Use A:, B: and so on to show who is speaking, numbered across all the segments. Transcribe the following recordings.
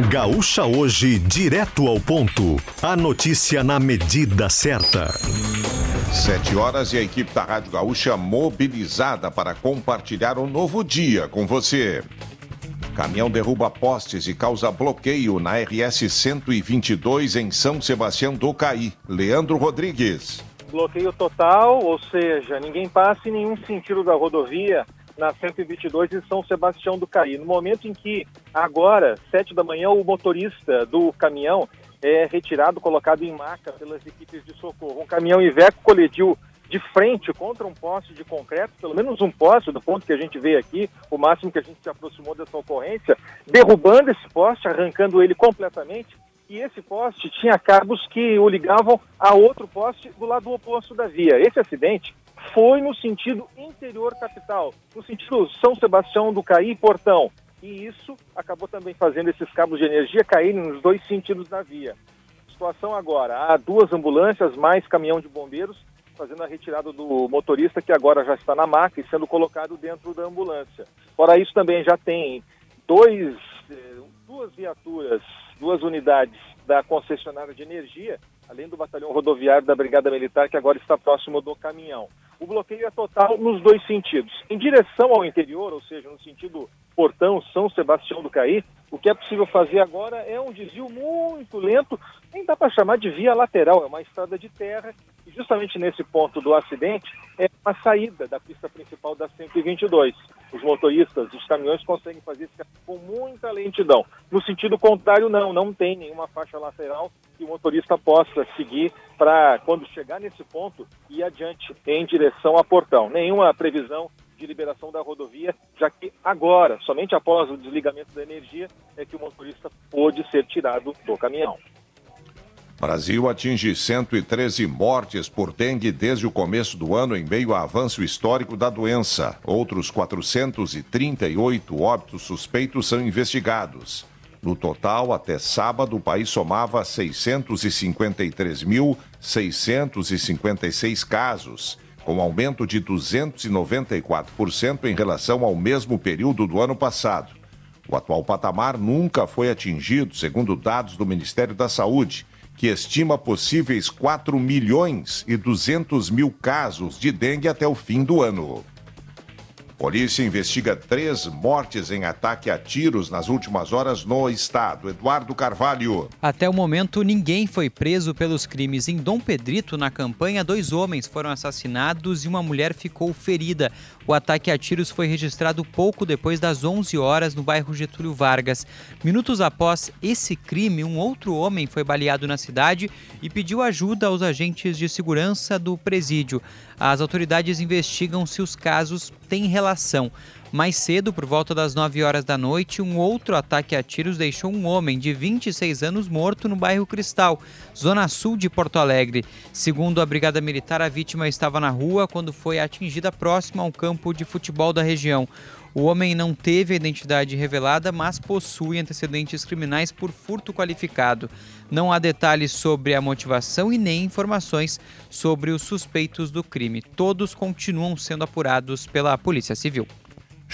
A: Gaúcha Hoje, direto ao ponto. A notícia na medida certa.
B: Sete horas e a equipe da Rádio Gaúcha mobilizada para compartilhar um novo dia com você. Caminhão derruba postes e causa bloqueio na RS 122 em São Sebastião do Caí. Leandro Rodrigues.
C: Bloqueio total, ou seja, ninguém passa em nenhum sentido da rodovia na 122 em São Sebastião do Caí. No momento em que, agora, sete da manhã, o motorista do caminhão é retirado, colocado em maca pelas equipes de socorro. Um caminhão Iveco colidiu de frente contra um poste de concreto, pelo menos um poste, do ponto que a gente vê aqui, o máximo que a gente se aproximou dessa ocorrência, derrubando esse poste, arrancando ele completamente, e esse poste tinha cabos que o ligavam a outro poste do lado oposto da via. Esse acidente foi no sentido interior capital, no sentido São Sebastião do Caí Portão. E isso acabou também fazendo esses cabos de energia caírem nos dois sentidos da via. Situação agora, há duas ambulâncias, mais caminhão de bombeiros, fazendo a retirada do motorista que agora já está na maca e sendo colocado dentro da ambulância. Fora isso também já tem dois, eh, duas viaturas, duas unidades da concessionária de energia, além do batalhão rodoviário da Brigada Militar, que agora está próximo do caminhão. O bloqueio é total nos dois sentidos. Em direção ao interior, ou seja, no sentido Portão, São Sebastião do Caí, o que é possível fazer agora é um desvio muito lento, nem dá para chamar de via lateral, é uma estrada de terra, justamente nesse ponto do acidente é uma saída da pista principal da 122. Os motoristas, os caminhões conseguem fazer isso com muita lentidão. No sentido contrário, não, não tem nenhuma faixa lateral que o motorista possa seguir para, quando chegar nesse ponto, ir adiante em direção a Portão. Nenhuma previsão de liberação da rodovia, já que agora, somente após o desligamento da energia, é que o motorista pôde ser tirado do caminhão.
B: Brasil atinge 113 mortes por dengue desde o começo do ano em meio ao avanço histórico da doença. Outros 438 óbitos suspeitos são investigados. No total, até sábado, o país somava 653.656 casos com aumento de 294% em relação ao mesmo período do ano passado. O atual patamar nunca foi atingido, segundo dados do Ministério da Saúde, que estima possíveis 4 milhões e 200 mil casos de dengue até o fim do ano. Polícia investiga três mortes em ataque a tiros nas últimas horas no estado. Eduardo Carvalho.
D: Até o momento, ninguém foi preso pelos crimes. Em Dom Pedrito, na campanha, dois homens foram assassinados e uma mulher ficou ferida. O ataque a tiros foi registrado pouco depois das 11 horas no bairro Getúlio Vargas. Minutos após esse crime, um outro homem foi baleado na cidade e pediu ajuda aos agentes de segurança do presídio. As autoridades investigam se os casos têm relação. Mais cedo, por volta das 9 horas da noite, um outro ataque a tiros deixou um homem de 26 anos morto no bairro Cristal, zona sul de Porto Alegre. Segundo a Brigada Militar, a vítima estava na rua quando foi atingida próximo a um campo de futebol da região. O homem não teve a identidade revelada, mas possui antecedentes criminais por furto qualificado. Não há detalhes sobre a motivação e nem informações sobre os suspeitos do crime. Todos continuam sendo apurados pela Polícia Civil.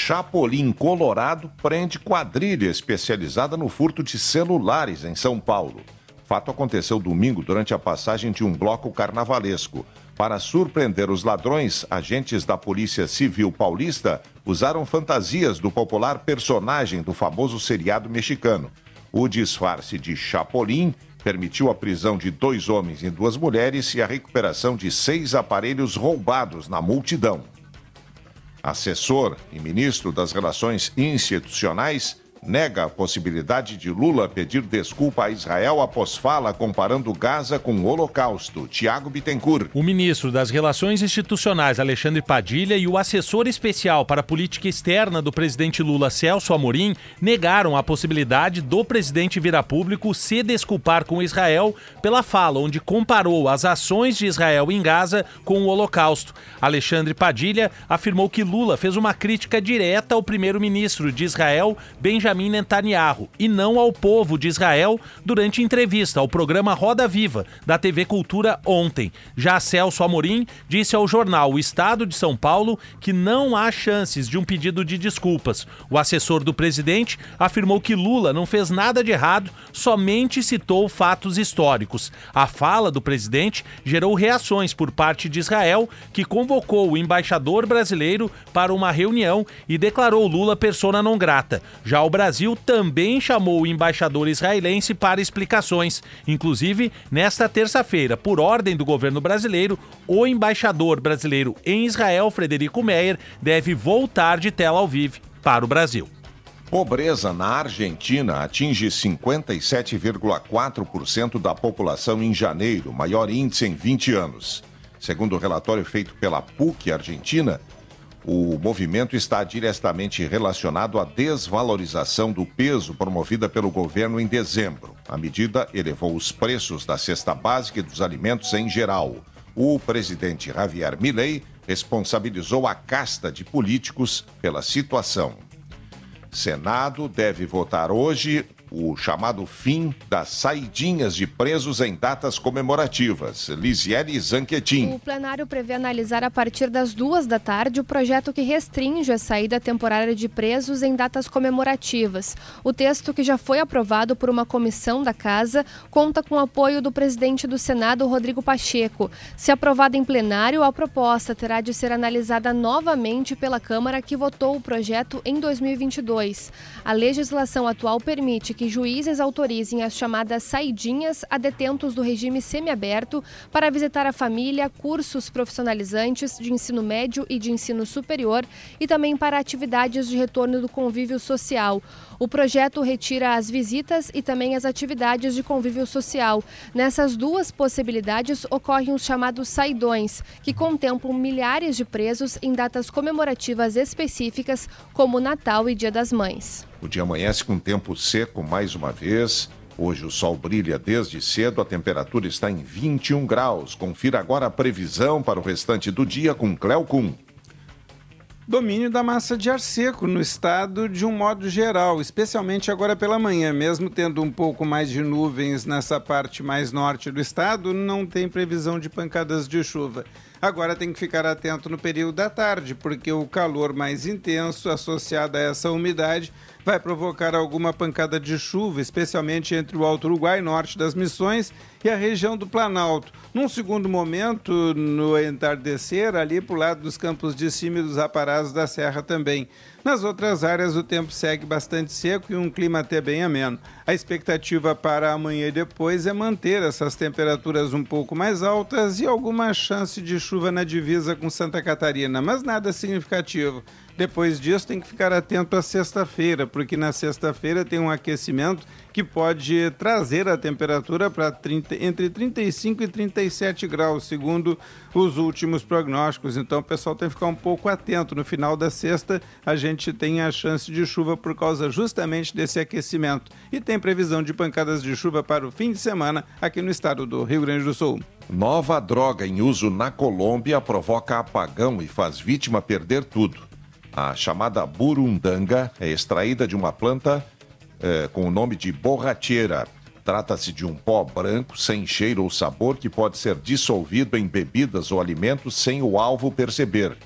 B: Chapolin Colorado prende quadrilha especializada no furto de celulares em São Paulo. Fato aconteceu domingo durante a passagem de um bloco carnavalesco. Para surpreender os ladrões, agentes da Polícia Civil Paulista usaram fantasias do popular personagem do famoso seriado mexicano. O disfarce de Chapolin permitiu a prisão de dois homens e duas mulheres e a recuperação de seis aparelhos roubados na multidão. Assessor e ministro das Relações Institucionais nega a possibilidade de Lula pedir desculpa a Israel após fala comparando Gaza com o Holocausto. Tiago Bittencourt.
E: O ministro das Relações Institucionais, Alexandre Padilha, e o assessor especial para a política externa do presidente Lula, Celso Amorim, negaram a possibilidade do presidente vir a público se desculpar com Israel pela fala onde comparou as ações de Israel em Gaza com o Holocausto. Alexandre Padilha afirmou que Lula fez uma crítica direta ao primeiro-ministro de Israel, Benjamin Benjamin Netanyahu e não ao povo de Israel durante entrevista ao programa Roda Viva da TV Cultura ontem. Já Celso Amorim disse ao jornal O Estado de São Paulo que não há chances de um pedido de desculpas. O assessor do presidente afirmou que Lula não fez nada de errado, somente citou fatos históricos. A fala do presidente gerou reações por parte de Israel, que convocou o embaixador brasileiro para uma reunião e declarou Lula persona não grata. Já o Brasil também chamou o embaixador israelense para explicações. Inclusive, nesta terça-feira, por ordem do governo brasileiro, o embaixador brasileiro em Israel, Frederico Meyer, deve voltar de Tel Aviv para o Brasil.
B: Pobreza na Argentina atinge 57,4% da população em janeiro, maior índice em 20 anos. Segundo o relatório feito pela PUC Argentina, o movimento está diretamente relacionado à desvalorização do peso promovida pelo governo em dezembro. A medida elevou os preços da cesta básica e dos alimentos em geral. O presidente Javier Milei responsabilizou a casta de políticos pela situação. Senado deve votar hoje o chamado fim das saidinhas de presos em datas comemorativas. Lisiele Zanquetin.
F: O plenário prevê analisar a partir das duas da tarde o projeto que restringe a saída temporária de presos em datas comemorativas. O texto, que já foi aprovado por uma comissão da Casa, conta com o apoio do presidente do Senado, Rodrigo Pacheco. Se aprovada em plenário, a proposta terá de ser analisada novamente pela Câmara, que votou o projeto em 2022. A legislação atual permite que juízes autorizem as chamadas saidinhas a detentos do regime semiaberto para visitar a família, cursos profissionalizantes de ensino médio e de ensino superior e também para atividades de retorno do convívio social. O projeto retira as visitas e também as atividades de convívio social. Nessas duas possibilidades ocorrem os chamados saidões, que contemplam milhares de presos em datas comemorativas específicas, como Natal e Dia das Mães.
B: O dia amanhece com tempo seco mais uma vez. Hoje o sol brilha desde cedo, a temperatura está em 21 graus. Confira agora a previsão para o restante do dia com Cleo Kuhn
G: domínio da massa de ar seco no estado de um modo geral, especialmente agora pela manhã. Mesmo tendo um pouco mais de nuvens nessa parte mais norte do estado, não tem previsão de pancadas de chuva. Agora tem que ficar atento no período da tarde, porque o calor mais intenso associado a essa umidade vai provocar alguma pancada de chuva, especialmente entre o Alto Uruguai, norte das Missões, e a região do Planalto. Num segundo momento, no entardecer, ali para o lado dos campos de cima e dos aparazos da Serra também. Nas outras áreas, o tempo segue bastante seco e um clima até bem ameno. A expectativa para amanhã e depois é manter essas temperaturas um pouco mais altas e alguma chance de chuva na divisa com Santa Catarina, mas nada significativo. Depois disso, tem que ficar atento à sexta-feira, porque na sexta-feira tem um aquecimento que pode trazer a temperatura para entre 35 e 37 graus, segundo os últimos prognósticos. Então, o pessoal tem que ficar um pouco atento. No final da sexta, a gente tem a chance de chuva por causa justamente desse aquecimento. E tem previsão de pancadas de chuva para o fim de semana aqui no estado do Rio Grande do Sul.
B: Nova droga em uso na Colômbia provoca apagão e faz vítima perder tudo. A chamada burundanga é extraída de uma planta é, com o nome de borracheira. Trata-se de um pó branco, sem cheiro ou sabor, que pode ser dissolvido em bebidas ou alimentos sem o alvo perceber.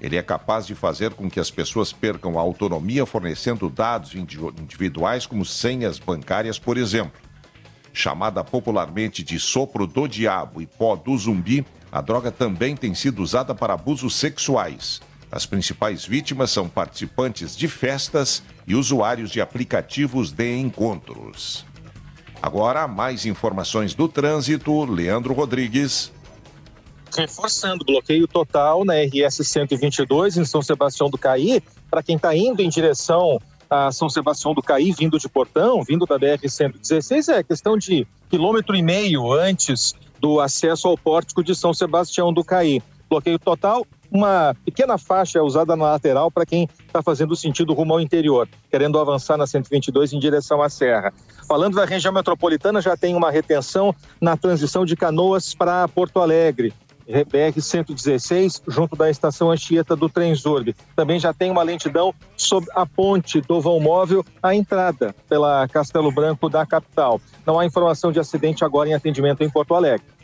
B: Ele é capaz de fazer com que as pessoas percam a autonomia fornecendo dados individuais, como senhas bancárias, por exemplo. Chamada popularmente de sopro do diabo e pó do zumbi, a droga também tem sido usada para abusos sexuais. As principais vítimas são participantes de festas e usuários de aplicativos de encontros. Agora, mais informações do trânsito. Leandro Rodrigues.
C: Reforçando, bloqueio total na RS 122 em São Sebastião do Caí. Para quem está indo em direção a São Sebastião do Caí, vindo de Portão, vindo da BR 116, é questão de quilômetro e meio antes do acesso ao pórtico de São Sebastião do Caí. Bloqueio total uma pequena faixa usada na lateral para quem está fazendo sentido rumo ao interior, querendo avançar na 122 em direção à Serra. Falando da região metropolitana, já tem uma retenção na transição de Canoas para Porto Alegre.
H: BR-116, junto da estação Anchieta do Transorbe. Também já tem uma lentidão sob a ponte do vão móvel, a entrada pela Castelo Branco da capital. Não há informação de acidente agora em atendimento em Porto Alegre.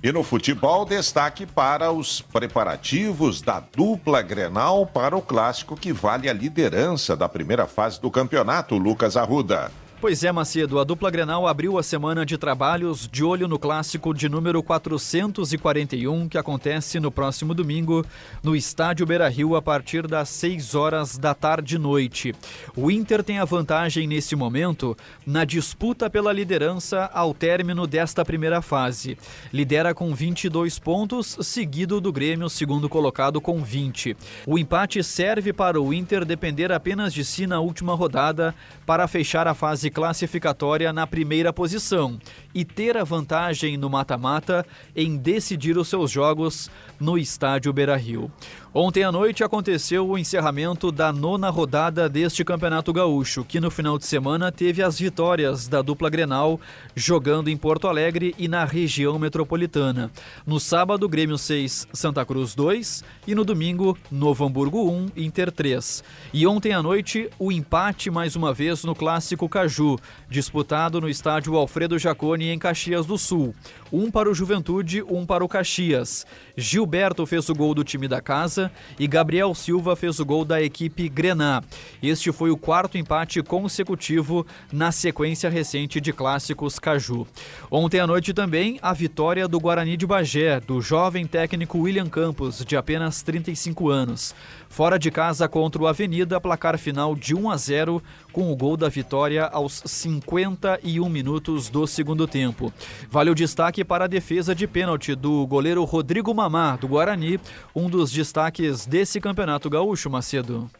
B: E no futebol, destaque para os preparativos da dupla Grenal para o clássico que vale a liderança da primeira fase do campeonato, Lucas Arruda.
I: Pois é, Macedo, a dupla Grenal abriu a semana de trabalhos de olho no clássico de número 441, que acontece no próximo domingo no Estádio Beira-Rio a partir das 6 horas da tarde noite. O Inter tem a vantagem nesse momento na disputa pela liderança ao término desta primeira fase. Lidera com 22 pontos, seguido do Grêmio, segundo colocado com 20. O empate serve para o Inter depender apenas de si na última rodada para fechar a fase fase classificatória na primeira posição e ter a vantagem no mata-mata em decidir os seus jogos no estádio Beira-Rio. Ontem à noite aconteceu o encerramento da nona rodada deste Campeonato Gaúcho, que no final de semana teve as vitórias da dupla Grenal jogando em Porto Alegre e na região metropolitana. No sábado, Grêmio 6, Santa Cruz 2 e no domingo, Novo Hamburgo 1, Inter 3. E ontem à noite, o empate mais uma vez no Clássico Caju, disputado no estádio Alfredo Jaconi em Caxias do Sul. Um para o Juventude, um para o Caxias. Gilberto fez o gol do time da casa e Gabriel Silva fez o gol da equipe Grená. Este foi o quarto empate consecutivo na sequência recente de clássicos Caju. Ontem à noite também a vitória do Guarani de Bagé, do jovem técnico William Campos, de apenas 35 anos. Fora de casa contra o Avenida, placar final de 1 a 0, com o gol da vitória aos 51 minutos do segundo tempo. Vale o destaque para a defesa de pênalti do goleiro Rodrigo Mamá, do Guarani, um dos destaques desse campeonato gaúcho, Macedo.